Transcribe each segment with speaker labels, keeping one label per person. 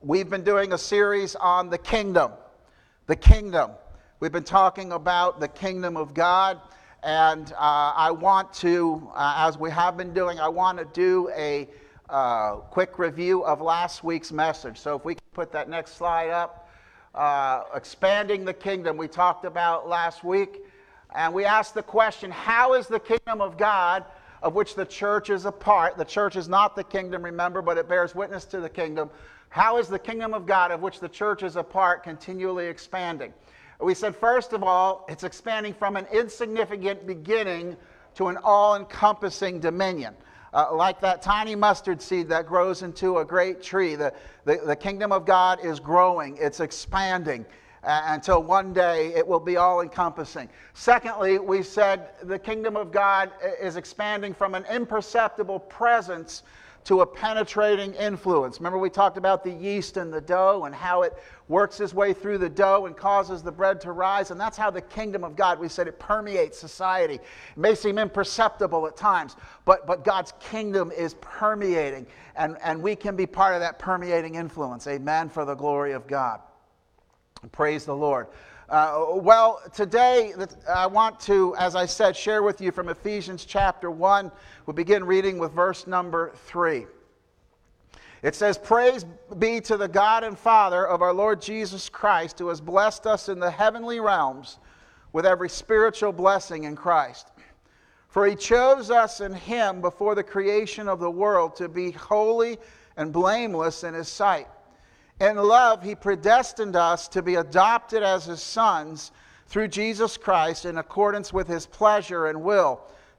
Speaker 1: We've been doing a series on the kingdom. The kingdom. We've been talking about the kingdom of God, and uh, I want to, uh, as we have been doing, I want to do a uh, quick review of last week's message. So if we can put that next slide up. Uh, expanding the kingdom, we talked about last week, and we asked the question how is the kingdom of God? Of which the church is a part. The church is not the kingdom, remember, but it bears witness to the kingdom how is the kingdom of God, of which the church is a part, continually expanding? We said, first of all, it's expanding from an insignificant beginning to an all encompassing dominion. Uh, like that tiny mustard seed that grows into a great tree. The, the, the kingdom of God is growing, it's expanding uh, until one day it will be all encompassing. Secondly, we said the kingdom of God is expanding from an imperceptible presence to a penetrating influence. Remember, we talked about the yeast and the dough and how it works its way through the dough and causes the bread to rise. And that's how the kingdom of God, we said it permeates society. It may seem imperceptible at times, but, but God's kingdom is permeating, and, and we can be part of that permeating influence. Amen, for the glory of God. Praise the Lord. Uh, well, today I want to, as I said, share with you from Ephesians chapter 1. We'll begin reading with verse number 3. It says, Praise be to the God and Father of our Lord Jesus Christ, who has blessed us in the heavenly realms with every spiritual blessing in Christ. For he chose us in him before the creation of the world to be holy and blameless in his sight. In love, he predestined us to be adopted as his sons through Jesus Christ in accordance with his pleasure and will,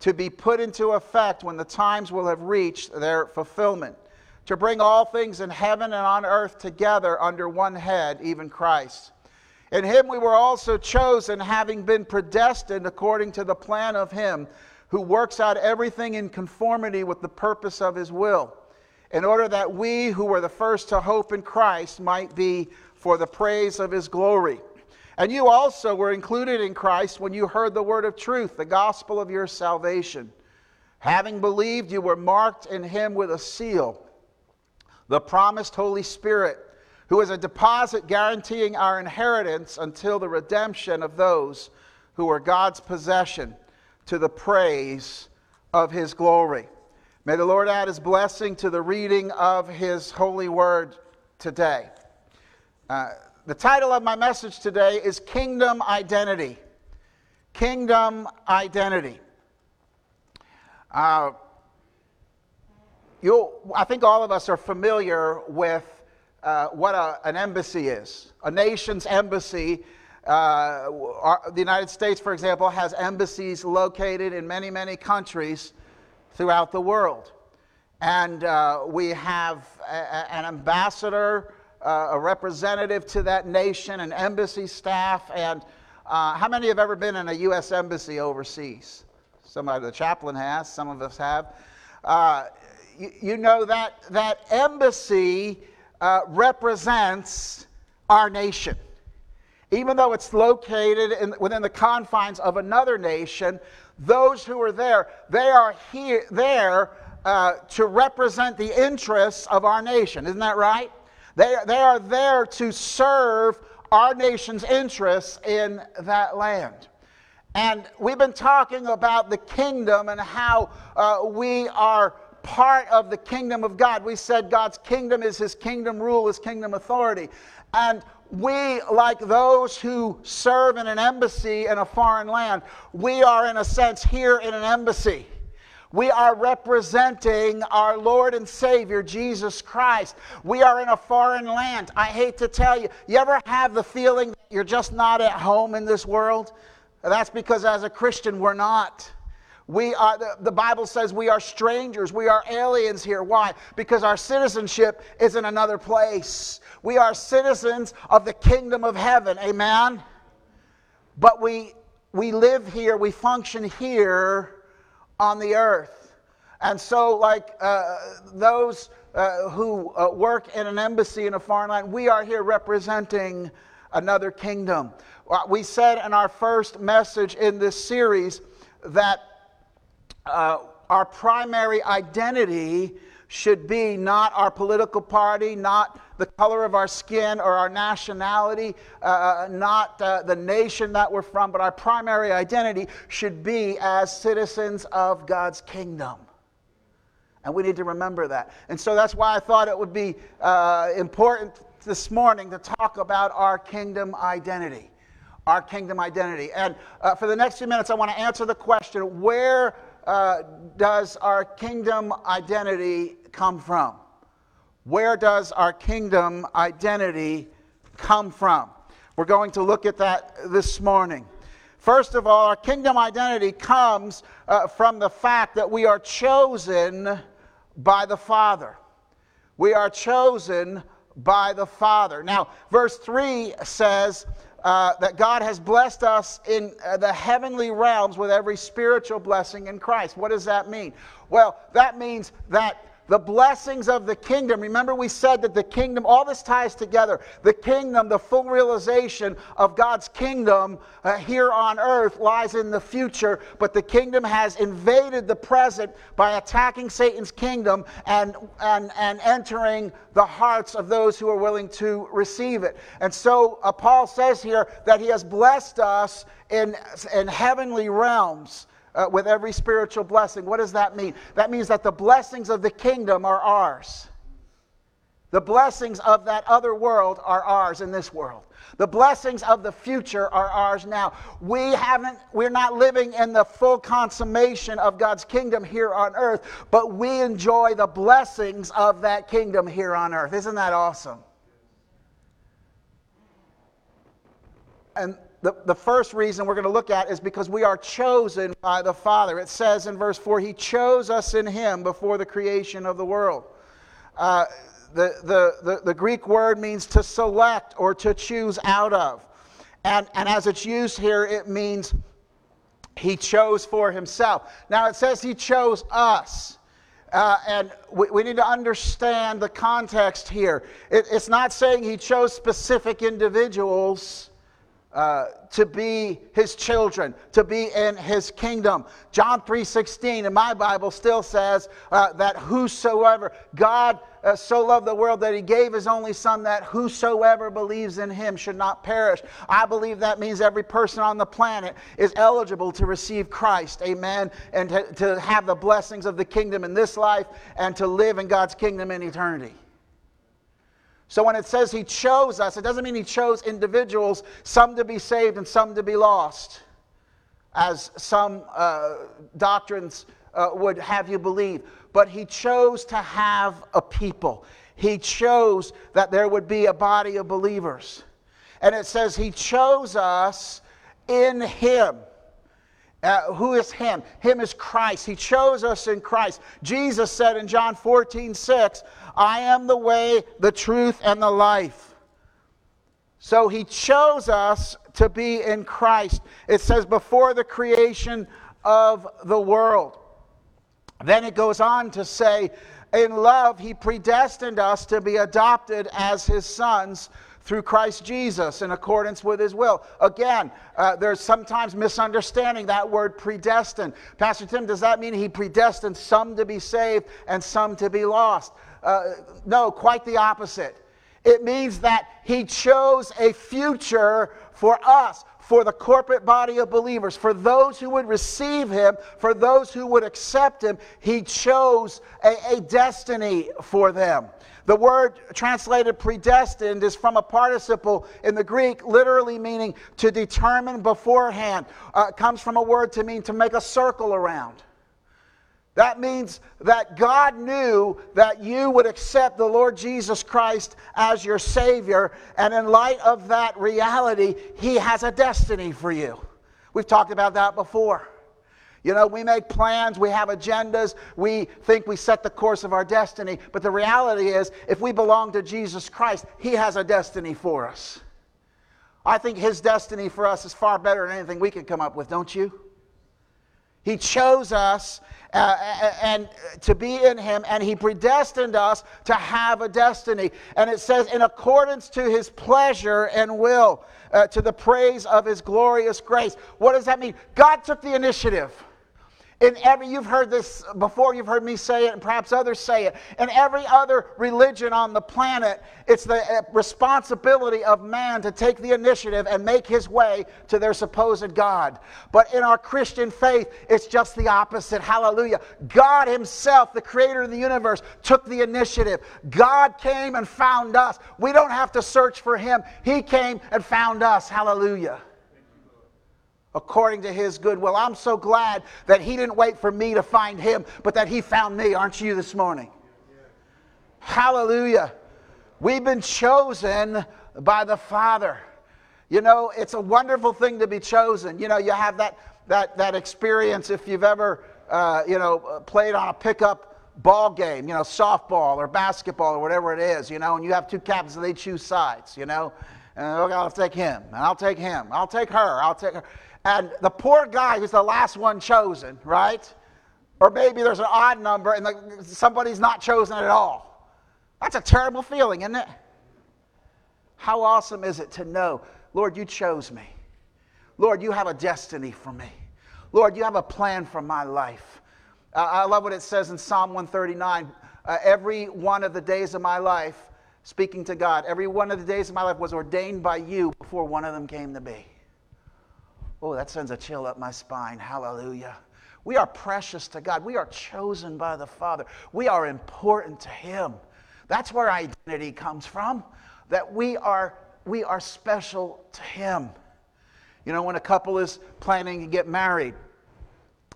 Speaker 1: to be put into effect when the times will have reached their fulfillment, to bring all things in heaven and on earth together under one head, even Christ. In him we were also chosen, having been predestined according to the plan of him who works out everything in conformity with the purpose of his will in order that we who were the first to hope in Christ might be for the praise of his glory. And you also were included in Christ when you heard the word of truth, the gospel of your salvation. Having believed, you were marked in him with a seal, the promised Holy Spirit, who is a deposit guaranteeing our inheritance until the redemption of those who are God's possession to the praise of his glory. May the Lord add his blessing to the reading of his holy word today. Uh, the title of my message today is Kingdom Identity. Kingdom Identity. Uh, I think all of us are familiar with uh, what a, an embassy is. A nation's embassy, uh, the United States, for example, has embassies located in many, many countries throughout the world. And uh, we have a, an ambassador, uh, a representative to that nation, an embassy staff. And uh, how many have ever been in a U.S. embassy overseas? Somebody, the chaplain has, some of us have. Uh, you, you, know that that embassy uh, represents our nation even though it's located in, within the confines of another nation, those who are there, they are here, there uh, to represent the interests of our nation. Isn't that right? They, they are there to serve our nation's interests in that land. And we've been talking about the kingdom and how uh, we are part of the kingdom of God. We said God's kingdom is his kingdom rule, his kingdom authority. And we, like those who serve in an embassy in a foreign land, we are, in a sense, here in an embassy. We are representing our Lord and Savior, Jesus Christ. We are in a foreign land. I hate to tell you, you ever have the feeling that you're just not at home in this world? That's because as a Christian, we're not. We are, the, the Bible says we are strangers. We are aliens here. Why? Because our citizenship is in another place. We are citizens of the kingdom of heaven. Amen? But we, we live here, we function here on the earth. And so, like uh, those uh, who uh, work in an embassy in a foreign land, we are here representing another kingdom. Uh, we said in our first message in this series that uh, our primary identity should be not our political party, not the color of our skin or our nationality, uh, uh, not uh, the nation that we're from, but our primary identity should be as citizens of God's kingdom. And we need to remember that. And so that's why I thought it would be uh, important this morning to talk about our kingdom identity. Our kingdom identity. And uh, for the next few minutes, I want to answer the question where uh, does our kingdom identity come from? Where does our kingdom identity come from? We're going to look at that this morning. First of all, our kingdom identity comes uh, from the fact that we are chosen by the Father. We are chosen by the Father. Now, verse 3 says, uh, that God has blessed us in uh, the heavenly realms with every spiritual blessing in Christ. What does that mean? Well, that means that the blessings of the kingdom. Remember, we said that the kingdom, all this ties together. The kingdom, the full realization of God's kingdom uh, here on earth lies in the future, but the kingdom has invaded the present by attacking Satan's kingdom and, and, and entering the hearts of those who are willing to receive it. And so uh, Paul says here that he has blessed us in, in heavenly realms uh, with every spiritual blessing. What does that mean? That means that the blessings of the kingdom are ours. The blessings of that other world are ours in this world. The blessings of the future are ours now. We haven't, we're not living in the full consummation of God's kingdom here on earth, but we enjoy the blessings of that kingdom here on earth. Isn't that awesome? And the, the first reason we're going to look at is because we are chosen by the Father. It says in verse 4, He chose us in Him before the creation of the world. Uh, the, the, the, the Greek word means to select or to choose out of. And, and as it's used here, it means He chose for Himself. Now it says He chose us. Uh, and we, we, need to understand the context here. It, it's not saying he chose specific individuals uh, to be his children, to be in his kingdom. John 3:16 in my Bible still says uh, that whosoever God uh, so loved the world that he gave his only son that whosoever believes in him should not perish. I believe that means every person on the planet is eligible to receive Christ. Amen. And to, to have the blessings of the kingdom in this life and to live in God's kingdom in eternity. So when it says he chose us, it doesn't mean he chose individuals, some to be saved and some to be lost, as some uh, doctrines uh, would have you believe. But he chose to have a people. He chose that there would be a body of believers. And it says he chose us in him. Uh, who is Him? Him is Christ. He chose us in Christ. Jesus said in John 14, 6, I am the way, the truth, and the life. So He chose us to be in Christ. It says, before the creation of the world. Then it goes on to say, in love, He predestined us to be adopted as His sons through Christ Jesus in accordance with his will. Again, uh, there's sometimes misunderstanding that word predestined. Pastor Tim, does that mean he predestined some to be saved and some to be lost? Uh, no, quite the opposite. It means that He chose a future for us, for the corporate body of believers, for those who would receive Him, for those who would accept Him. He chose a, a destiny for them. The word translated predestined is from a participle in the Greek, literally meaning to determine beforehand. Uh, comes from a word to mean to make a circle around. That means that God knew that you would accept the Lord Jesus Christ as your Savior, and in light of that reality, He has a destiny for you. We've talked about that before. You know, we make plans, we have agendas, we think we set the course of our destiny, but the reality is, if we belong to Jesus Christ, He has a destiny for us. I think His destiny for us is far better than anything we could come up with, don't you? He chose us uh, and to be in him and he predestined us to have a destiny and it says in accordance to his pleasure and will uh, to the praise of his glorious grace what does that mean god took the initiative in every, you've heard this before, you've heard me say it, and perhaps others say it. In every other religion on the planet, it's the uh, responsibility of man to take the initiative and make his way to their supposed God. But in our Christian faith, it's just the opposite. Hallelujah. God Himself, the creator of the universe, took the initiative. God came and found us. We don't have to search for Him, He came and found us. Hallelujah according to his good will. I'm so glad that he didn't wait for me to find him, but that he found me. Aren't you this morning? Hallelujah. We've been chosen by the Father. You know, it's a wonderful thing to be chosen. You know, you have that, that, that experience if you've ever, uh, you know, played on a pickup ball game, you know, softball or basketball or whatever it is, you know, and you have two captains and they choose sides, you know. And okay, I'll take him, and I'll take him, I'll take her, I'll take her and the poor guy who's the last one chosen, right? Or maybe there's an odd number and the, somebody's not chosen at all. That's a terrible feeling, isn't it? How awesome is it to know, Lord, you chose me. Lord, you have a destiny for me. Lord, you have a plan for my life. Uh, I love what it says in Psalm 139. Uh, every one of the days of my life, speaking to God, every one of the days of my life was ordained by you before one of them came to be. Oh, that sends a chill up my spine. Hallelujah. We are precious to God. We are chosen by the Father. We are important to Him. That's where identity comes from. That we are, we are special to Him. You know, when a couple is planning to get married,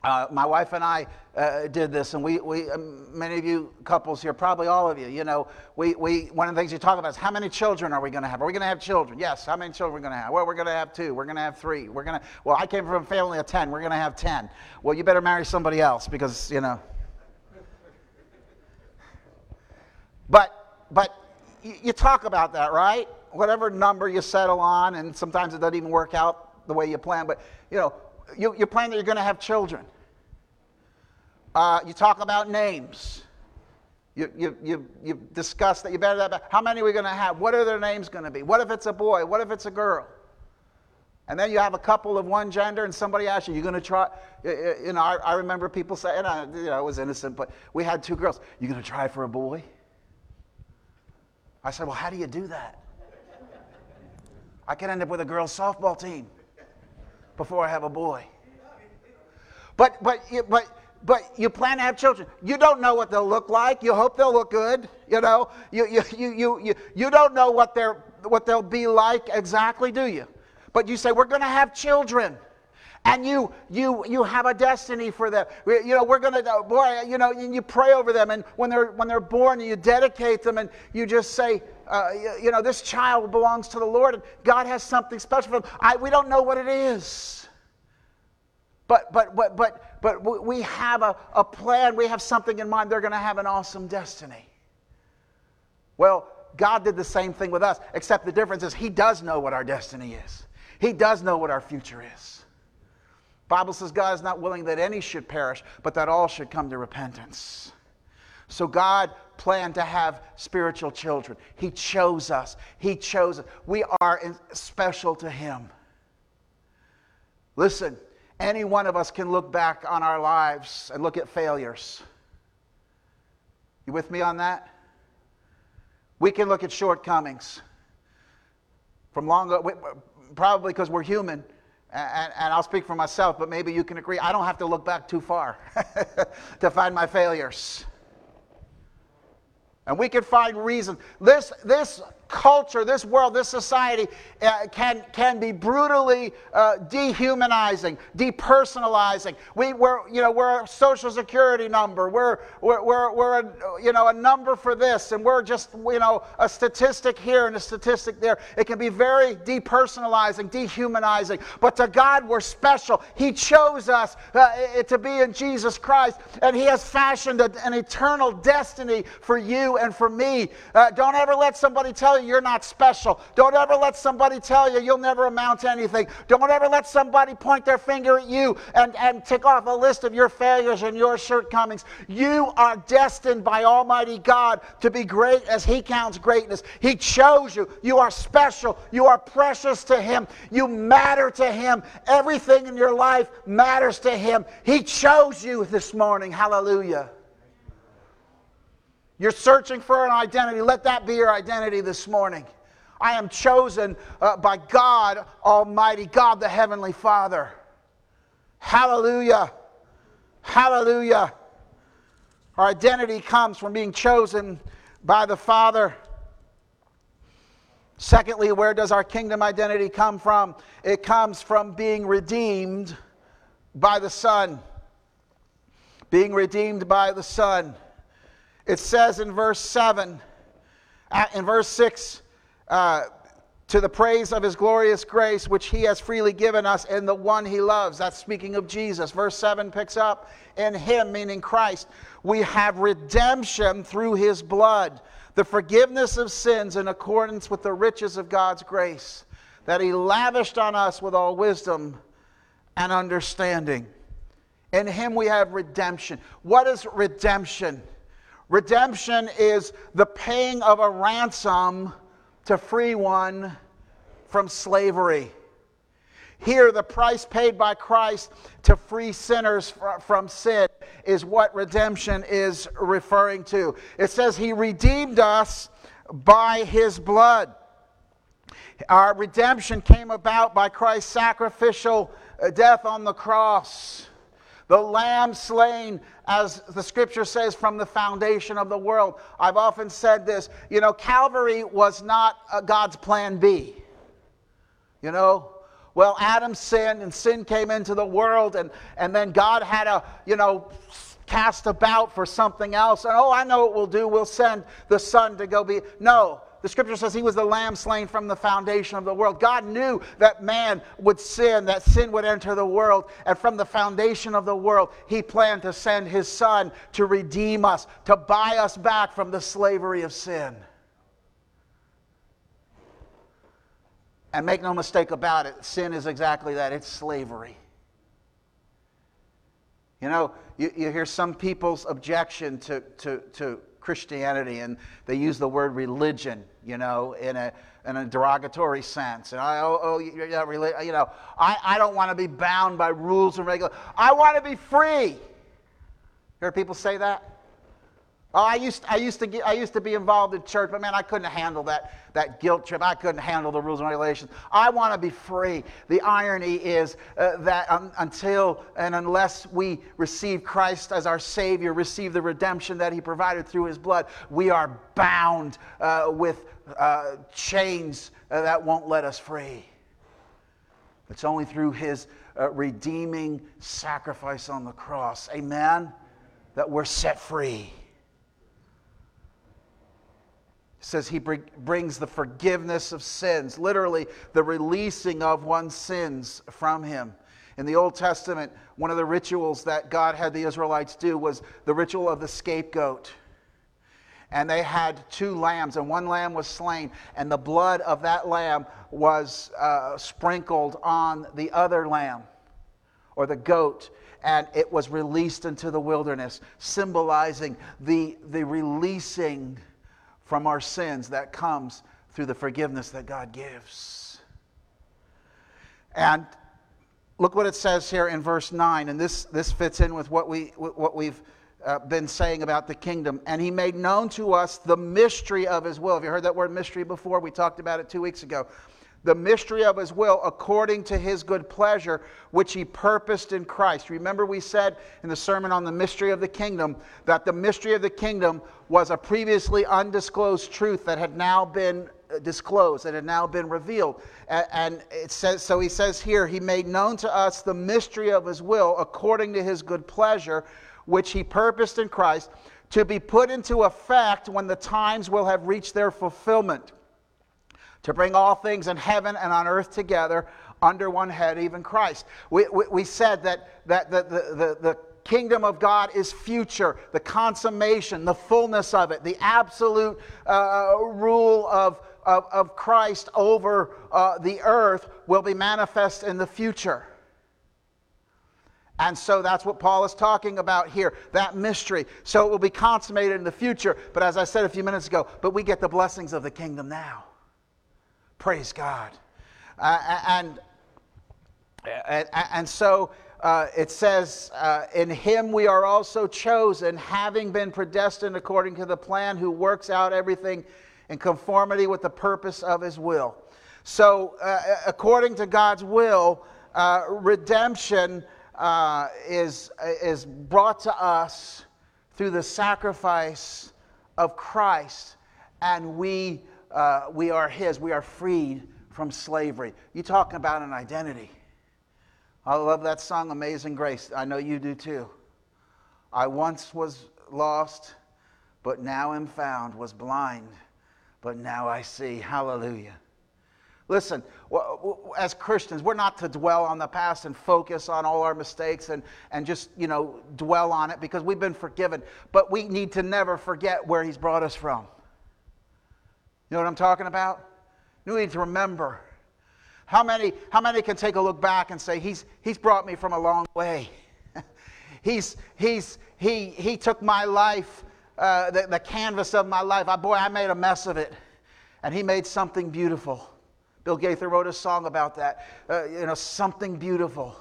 Speaker 1: uh, my wife and I uh, did this, and we, we um, many of you couples here, probably all of you, you know, we, we, one of the things you talk about is how many children are we going to have? Are we going to have children? Yes. How many children are we going to have? Well, we're going to have two. We're going to have three. We're going to, well, I came from a family of 10. We're going to have 10. Well, you better marry somebody else because, you know. But, but you talk about that, right? Whatever number you settle on, and sometimes it doesn't even work out the way you plan, but, you know, you, you plan that you're going to have children. Uh, you talk about names. You, you, you, you discuss that you better have, how many are we going to have? What are their names going to be? What if it's a boy? What if it's a girl? And then you have a couple of one gender, and somebody asks you, "You going to try?" You know, I, I remember people saying, I, you know, I was innocent, but we had two girls. You going to try for a boy? I said, "Well, how do you do that? I could end up with a girls' softball team before I have a boy." But but but but you plan to have children. You don't know what they'll look like. You hope they'll look good. You know, you, you, you, you, you, don't know what, they're, what they'll be like exactly, do you? But you say, we're going to have children. And you, you, you have a destiny for them. You know, we're going to, boy, you know, you pray over them. And when they're, when they're born, you dedicate them and you just say, uh, you, know, this child belongs to the Lord and God has something special for them. I, we don't know what it is. But, but, but, but, but we have a, a plan, we have something in mind. They're to have an awesome destiny. Well, God did the same thing with us, except the difference is He does know what our destiny is. He does know what our future is. Bible says God is not willing that any should perish, but that all should come to repentance. So God planned to have spiritual children. He chose us. He chose us. We are special to Him. Listen, any one of us can look back on our lives and look at failures. You with me on that? We can look at shortcomings from long ago, probably because we're human. And, and, I'll speak for myself, but maybe you can agree. I don't have to look back too far to find my failures. And we can find reasons. This, this culture, this world, this society uh, can, can be brutally uh, dehumanizing, depersonalizing. We, we're, you know, we're a social security number. We're, we're, we're, we're a, you know, a number for this, and we're just you know, a statistic here and a statistic there. It can be very depersonalizing, dehumanizing. But to God, we're special. He chose us uh, to be in Jesus Christ, and He has fashioned a, an eternal destiny for you and for me. Uh, don't ever let somebody tell you you're not special. Don't ever let somebody tell you you'll never amount to anything. Don't ever let somebody point their finger at you and, and tick off a list of your failures and your shortcomings. You are destined by Almighty God to be great as He counts greatness. He chose you. You are special. You are precious to Him. You matter to Him. Everything in your life matters to Him. He chose you this morning. Hallelujah. You're searching for an identity. Let that be your identity this morning. I am chosen uh, by God Almighty, God the Heavenly Father. Hallelujah. Hallelujah. Our identity comes from being chosen by the Father. Secondly, where does our kingdom identity come from? It comes from being redeemed by the Son. Being redeemed by the Son. It says in verse 7, uh, in verse 6, uh, to the praise of his glorious grace, which he has freely given us in the one he loves. That's speaking of Jesus. Verse 7 picks up, in him, meaning Christ, we have redemption through his blood, the forgiveness of sins in accordance with the riches of God's grace, that he lavished on us with all wisdom and understanding. In him we have redemption. What is redemption? Redemption is the paying of a ransom to free one from slavery. Here, the price paid by Christ to free sinners from sin is what redemption is referring to. It says, He redeemed us by His blood. Our redemption came about by Christ's sacrificial uh, death on the cross. The lamb slain, as the scripture says, from the foundation of the world. I've often said this you know, Calvary was not God's plan B. You know, well, Adam sinned and sin came into the world, and, and then God had to, you know, cast about for something else. And oh, I know what we'll do. We'll send the Son to go be. No, the scripture says he was the lamb slain from the foundation of the world. God knew that man would sin, that sin would enter the world. And from the foundation of the world, he planned to send his son to redeem us, to buy us back from the slavery of sin. And make no mistake about it, sin is exactly that it's slavery. You know, you, you hear some people's objection to, to, to Christianity, and they use the word religion, you know, in a, in a derogatory sense. And I, oh, oh you know, I, I don't want to be bound by rules and regulations. I want to be free. Hear people say that? Oh, I used, I, used to get, I used to be involved in church, but man, I couldn't handle that, that guilt trip. I couldn't handle the rules and regulations. I want to be free. The irony is uh, that um, until and unless we receive Christ as our Savior, receive the redemption that He provided through His blood, we are bound uh, with uh, chains uh, that won't let us free. It's only through His uh, redeeming sacrifice on the cross, amen, that we're set free says he bring, brings the forgiveness of sins, literally, the releasing of one's sins from him. In the Old Testament, one of the rituals that God had the Israelites do was the ritual of the scapegoat. And they had two lambs, and one lamb was slain, and the blood of that lamb was uh, sprinkled on the other lamb or the goat and it was released into the wilderness, symbolizing the, the releasing from our sins that comes through the forgiveness that God gives. And look what it says here in verse 9, and this, this fits in with what, we, what we've uh, been saying about the kingdom. And he made known to us the mystery of his will. Have you heard that word mystery before? We talked about it two weeks ago. The mystery of his will according to his good pleasure, which he purposed in Christ. Remember, we said in the sermon on the mystery of the kingdom that the mystery of the kingdom was a previously undisclosed truth that had now been uh, disclosed, that had now been revealed. And it says, so he says here, he made known to us the mystery of his will according to his good pleasure, which he purposed in Christ, to be put into effect when the times will have reached their fulfillment, to bring all things in heaven and on earth together under one head, even Christ. We, we, we said that, that the, the, the, the kingdom of God is future, the consummation, the fullness of it, the absolute uh, rule of, of, of, Christ over uh, the earth will be manifest in the future. And so that's what Paul is talking about here, that mystery. So it will be consummated in the future. But as I said a few minutes ago, but we get the blessings of the kingdom now. Praise God. Uh, and, and, so uh, it says, uh, In him we are also chosen, having been predestined according to the plan, who works out everything in conformity with the purpose of his will. So, uh, according to God's will, uh, redemption uh, is, is brought to us through the sacrifice of Christ, and we, uh, we are His. We are freed from slavery. You talk about an identity. I love that song, Amazing Grace. I know you do too. I once was lost, but now am found, was blind, but now I see. Hallelujah. Listen, as Christians, we're not to dwell on the past and focus on all our mistakes and, and just, you know, dwell on it because we've been forgiven. But we need to never forget where He's brought us from. You know what I'm talking about? You need to remember. How many, how many can take a look back and say, He's, he's brought me from a long way? he's, he's, he, he took my life, uh, the, the canvas of my life. I, boy, I made a mess of it. And He made something beautiful. Bill Gaither wrote a song about that. Uh, you know, something beautiful.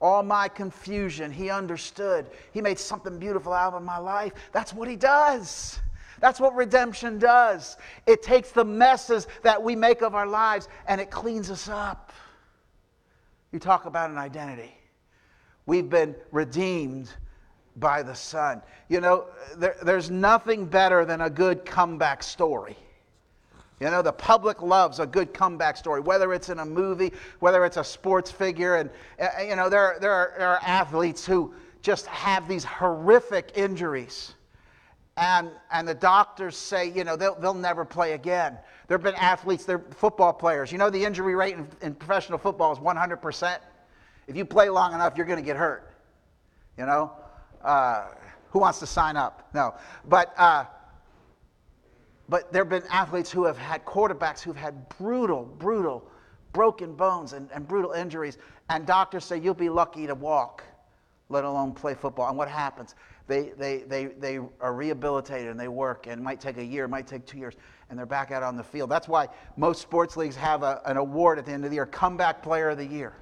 Speaker 1: All my confusion, he understood. He made something beautiful out of my life. That's what he does. That's what redemption does. It takes the messes that we make of our lives and it cleans us up. You talk about an identity. We've been redeemed by the Son. You know, there, there's nothing better than a good comeback story. You know, the public loves a good comeback story, whether it's in a movie, whether it's a sports figure. And, uh, you know, there, there, are, there are athletes who just have these horrific injuries. And, and the doctors say, you know, they'll, they'll never play again. There have been athletes, they're football players. You know, the injury rate in, in professional football is 100%. If you play long enough, you're going to get hurt. You know? Uh, who wants to sign up? No. But, uh, but there have been athletes who have had quarterbacks who've had brutal, brutal, broken bones and, and brutal injuries. And doctors say you'll be lucky to walk, let alone play football. And what happens? They, they, they, they are rehabilitated and they work, and it might take a year, it might take two years, and they're back out on the field. That's why most sports leagues have a, an award at the end of the year comeback player of the year.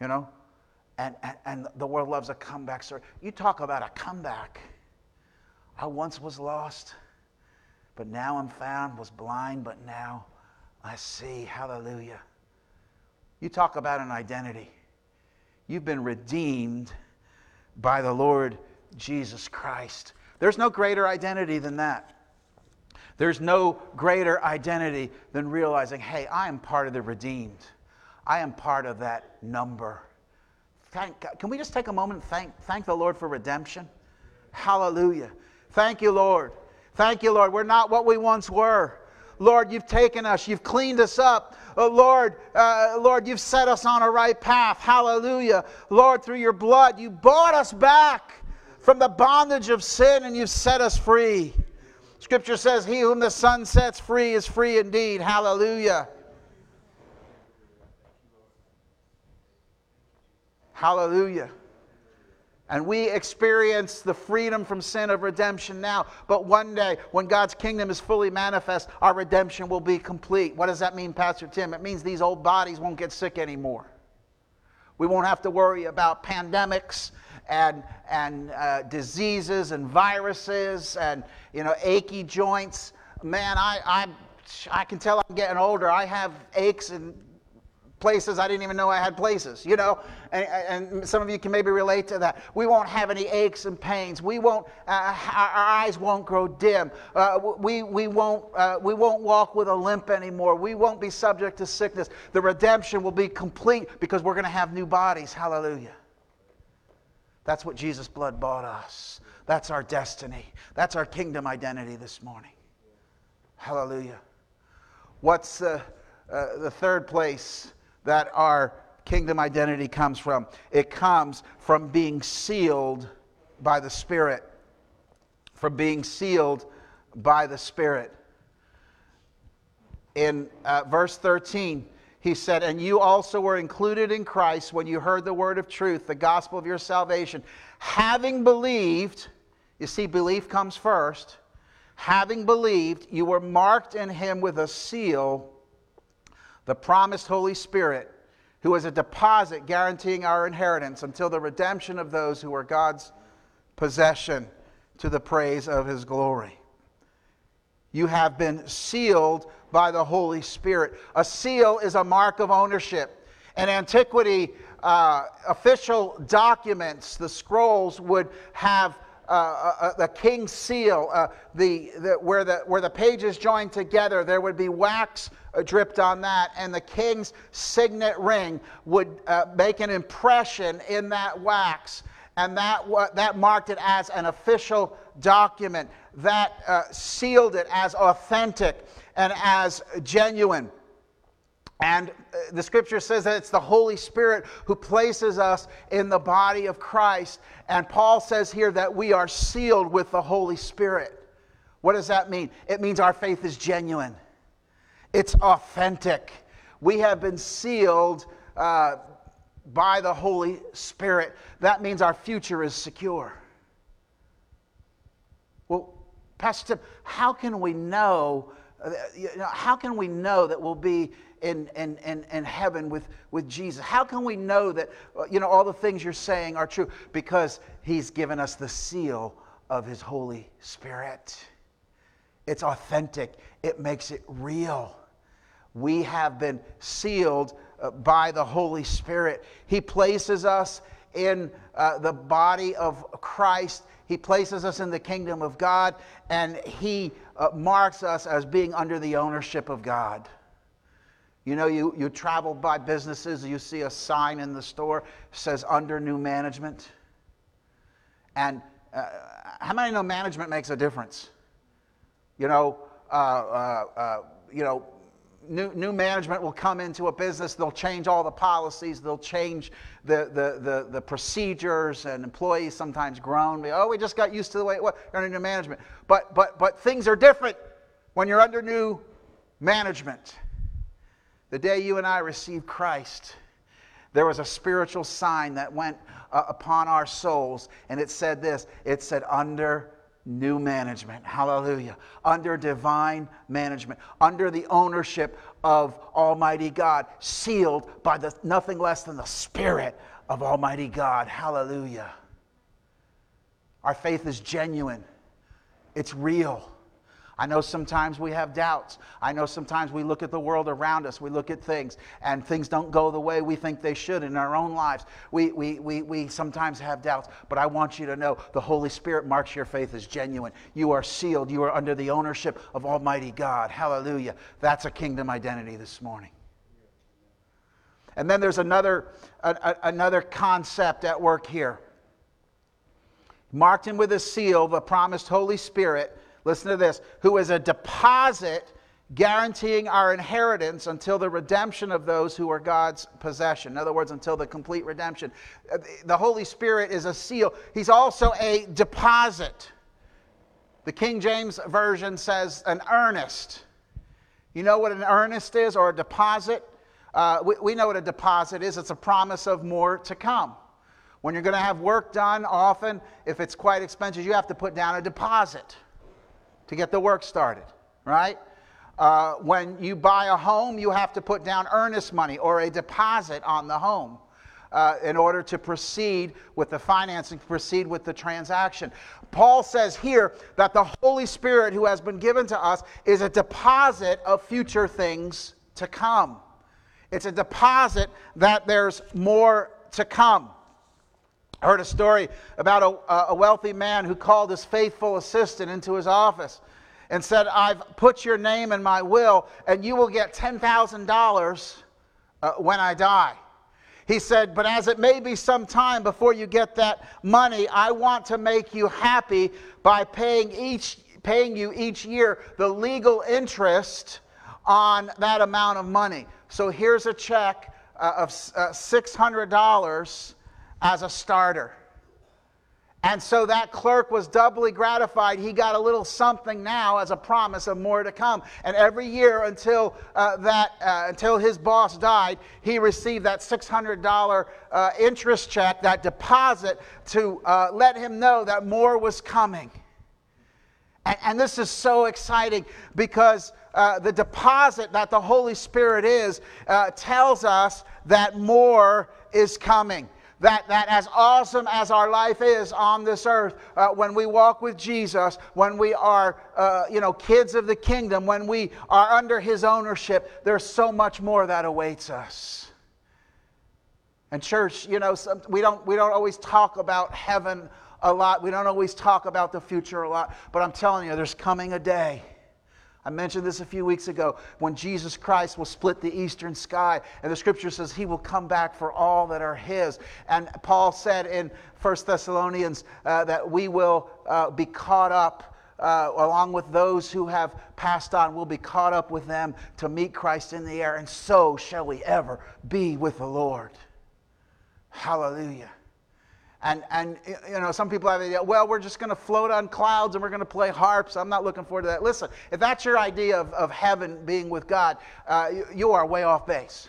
Speaker 1: You know? And, and, and the world loves a comeback story. You talk about a comeback. I once was lost but now I'm found, was blind, but now I see. Hallelujah. You talk about an identity. You've been redeemed by the Lord Jesus Christ. There's no greater identity than that. There's no greater identity than realizing, hey, I am part of the redeemed. I am part of that number. Thank God. Can we just take a moment and thank, thank the Lord for redemption? Hallelujah. Thank you, Lord. Thank you, Lord. We're not what we once were. Lord, you've taken us, you've cleaned us up. Oh, Lord, uh, Lord, you've set us on a right path. Hallelujah. Lord, through your blood, you bought us back from the bondage of sin and you've set us free. Scripture says, He whom the Son sets free is free indeed. Hallelujah. Hallelujah. And we experience the freedom from sin of redemption now. But one day, when God's kingdom is fully manifest, our redemption will be complete. What does that mean, Pastor Tim? It means these old bodies won't get sick anymore. We won't have to worry about pandemics and, and uh, diseases and viruses and, you know, achy joints. Man, I, I, I can tell I'm getting older. I have aches and places I didn't even know I had places, you know? And, and, some of you can maybe relate to that. We won't have any aches and pains. We won't, uh, our, eyes won't grow dim. Uh, we, we, won't, uh, we won't walk with a limp anymore. We won't be subject to sickness. The redemption will be complete because we're going to have new bodies. Hallelujah. That's what Jesus' blood bought us. That's our destiny. That's our kingdom identity this morning. Hallelujah. What's uh, the third place that our kingdom identity comes from. It comes from being sealed by the Spirit. From being sealed by the Spirit. In uh, verse 13, he said, And you also were included in Christ when you heard the word of truth, the gospel of your salvation. Having believed, you see, belief comes first. Having believed, you were marked in him with a seal the promised Holy Spirit, who is a deposit guaranteeing our inheritance until the redemption of those who are God's possession to the praise of his glory. You have been sealed by the Holy Spirit. A seal is a mark of ownership. In antiquity, uh, official documents, the scrolls, would have uh, uh, uh, the king's seal, uh, the, the, where, the, where the pages joined together, there would be wax uh, dripped on that, and the king's signet ring would uh, make an impression in that wax, and that, that marked it as an official document, that sealed it as authentic and as genuine. And uh, the scripture says that it's the Holy Spirit who places us in the body of Christ. And Paul says here that we are sealed with the Holy Spirit. What does that mean? It means our faith is genuine, it's authentic. We have been sealed uh, by the Holy Spirit. That means our future is secure. Well, Pastor Tim, how can we know? Uh, you know how can we know that we'll be in, in, in, in heaven with, with Jesus? How can we know that uh, you know, all the things you're saying are true? Because He's given us the seal of His Holy Spirit. It's authentic, it makes it real. We have been sealed uh, by the Holy Spirit. He places us in uh, the body of Christ. He places us in the kingdom of God, and He uh, marks us as being under the ownership of God. You know, you, you travel by businesses, you see a sign in the store says under new management. And uh, how many know management makes a difference? You know, uh, uh, uh, you know, new, new management will come into a business, they'll change all the policies, they'll change the, the, the, the procedures, and employees sometimes groan, oh, we just got used to the way it was under new management. But, but, but things are different when you're under new management. The day you and I received Christ, there was a spiritual sign that went uh, upon our souls, and it said this it said, under new management. Hallelujah. Under divine management, under the ownership of Almighty God, sealed by the, nothing less than the Spirit of Almighty God. Hallelujah. Our faith is genuine, it's real. I know sometimes we have doubts. I know sometimes we look at the world around us, we look at things, and things don't go the way we think they should in our own lives. We, we, we, we sometimes have doubts, but I want you to know the Holy Spirit marks your faith as genuine. You are sealed, you are under the ownership of Almighty God. Hallelujah. That's a kingdom identity this morning. And then there's another, a, a, another concept at work here. Marked him with a seal, the promised Holy Spirit listen to this, who is a deposit guaranteeing our inheritance until the redemption of those who are God's possession. In other words, until the complete redemption. Uh, the Holy Spirit is a seal, He's also a deposit. The King James Version says an earnest. You know what an earnest is or a deposit? Uh, we, we know what a deposit is it's a promise of more to come. When you're going to have work done, often, if it's quite expensive, you have to put down a deposit to get the work started, right? Uh, when you buy a home, you have to put down earnest money or a deposit on the home. uh, in order to proceed with the financing, proceed with the transaction. Paul says here that the Holy Spirit who has been given to us is a deposit of future things to come. It's a deposit that there's more to come. I heard a story about a, a wealthy man who called his faithful assistant into his office and said, I've put your name in my will, and you will get $10,000 uh, when I die. He said, But as it may be some time before you get that money, I want to make you happy by paying, each, paying you each year the legal interest on that amount of money. So here's a check uh, of uh, $600 as a starter. And so that clerk was doubly gratified. He got a little something now as a promise of more to come. And every year until, uh, that, uh, until his boss died, he received that $600 uh, interest check, that deposit, to uh, let him know that more was coming. And, and this is so exciting because uh, the deposit that the Holy Spirit is uh, tells us that more is coming that, that as awesome as our life is on this earth, uh, when we walk with Jesus, when we are, uh, you know, kids of the kingdom, when we are under his ownership, there's so much more that awaits us. And church, you know, some, we, don't, we don't always talk about heaven a lot. We don't always talk about the future a lot. But I'm telling you, there's coming a day I mentioned this a few weeks ago when Jesus Christ will split the eastern sky, and the scripture says he will come back for all that are his. And Paul said in 1 Thessalonians uh, that we will uh, be caught up. Uh, along with those who have passed on, we'll be caught up with them to meet Christ in the air, and so shall we ever be with the Lord. Hallelujah. And, and you know, some people have the idea, well, we're just going to float on clouds and we're going to play harps. I'm not looking forward to that. Listen, if that's your idea of, of heaven being with God, uh, you, you are way off base.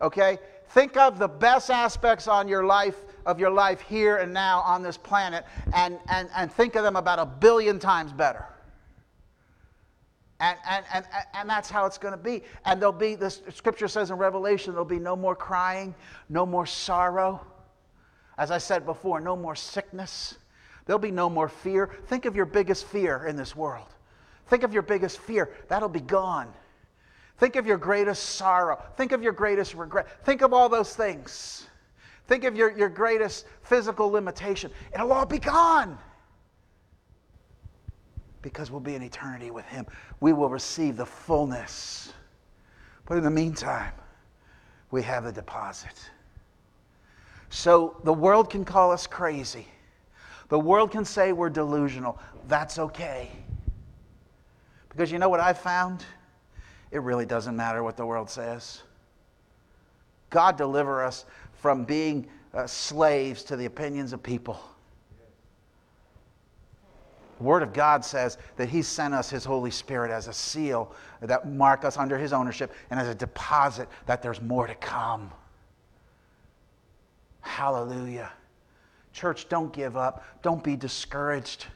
Speaker 1: Okay? Think of the best aspects on your life of your life here and now on this planet and, and, and think of them about a billion times better. And, and, and, and that's how it's going to be. And there'll be, the scripture says in Revelation, there'll be no more crying, no more sorrow as I said before, no more sickness. There'll be no more fear. Think of your biggest fear in this world. Think of your biggest fear. That'll be gone. Think of your greatest sorrow. Think of your greatest regret. Think of all those things. Think of your, your greatest physical limitation. It'll all be gone. Because we'll be in eternity with Him. We will receive the fullness. But in the meantime, we have the deposit. So the world can call us crazy. The world can say we're delusional. That's okay. Because you know what I've found? It really doesn't matter what the world says. God deliver us from being uh, slaves to the opinions of people. The Word of God says that He sent us His Holy Spirit as a seal that mark us under His ownership and as a deposit that there's more to come. Hallelujah. Church, don't give up. Don't be discouraged.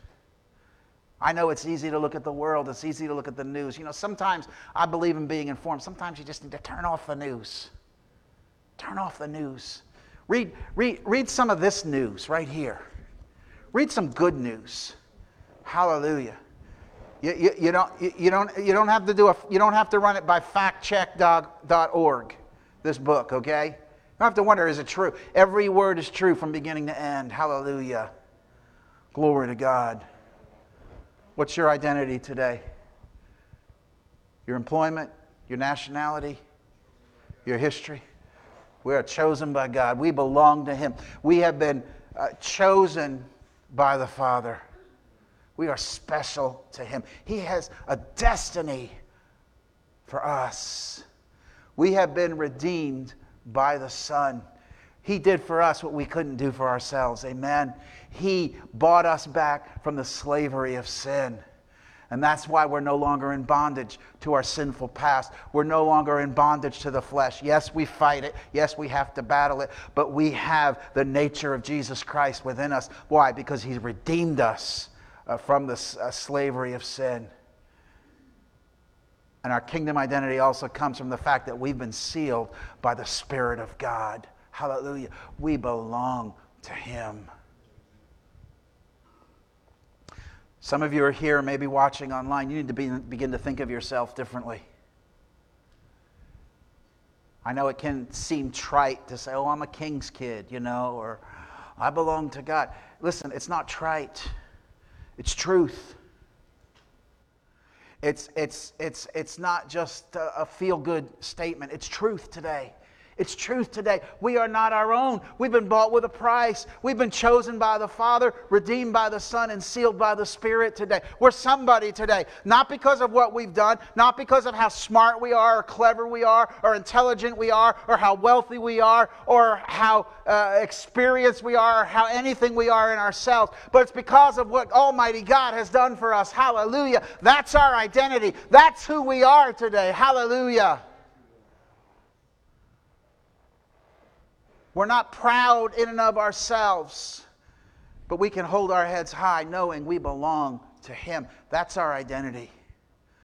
Speaker 1: I know it's easy to look at the world, it's easy to look at the news. You know, sometimes I believe in being informed. Sometimes you just need to turn off the news. Turn off the news. Read, read, read some of this news right here. Read some good news. Hallelujah. You, you, you, don't, you, you, don't, you don't have to do a, you don't have to run it by factcheck.org, this book, okay? Don't have to wonder, is it true? Every word is true from beginning to end. Hallelujah. Glory to God. What's your identity today? Your employment, your nationality, your history. We are chosen by God. We belong to Him. We have been uh, chosen by the Father. We are special to Him. He has a destiny for us. We have been redeemed by the Son. He did for us what we couldn't do for ourselves. Amen. He bought us back from the slavery of sin. And that's why we're no longer in bondage to our sinful past. We're no longer in bondage to the flesh. Yes, we fight it. Yes, we have to battle it. But we have the nature of Jesus Christ within us. Why? Because He's redeemed us uh, from the uh, slavery of sin. And our kingdom identity also comes from the fact that we've been sealed by the Spirit of God. Hallelujah. We belong to Him. Some of you are here, maybe watching online. You need to be, begin to think of yourself differently. I know it can seem trite to say, oh, I'm a king's kid, you know, or I belong to God. Listen, it's not trite, it's truth. It's, it's, it's, it's not just a, feel good statement, it's truth today. It's truth today. We are not our own. We've been bought with a price. We've been chosen by the Father, redeemed by the Son, and sealed by the Spirit today. We're somebody today. Not because of what we've done, not because of how smart we are, or clever we are, or intelligent we are, or how wealthy we are, or how uh, experienced we are, or how anything we are in ourselves, but it's because of what Almighty God has done for us. Hallelujah. That's our identity. That's who we are today. Hallelujah. We're not proud in and of ourselves, but we can hold our heads high knowing we belong to Him. That's our identity.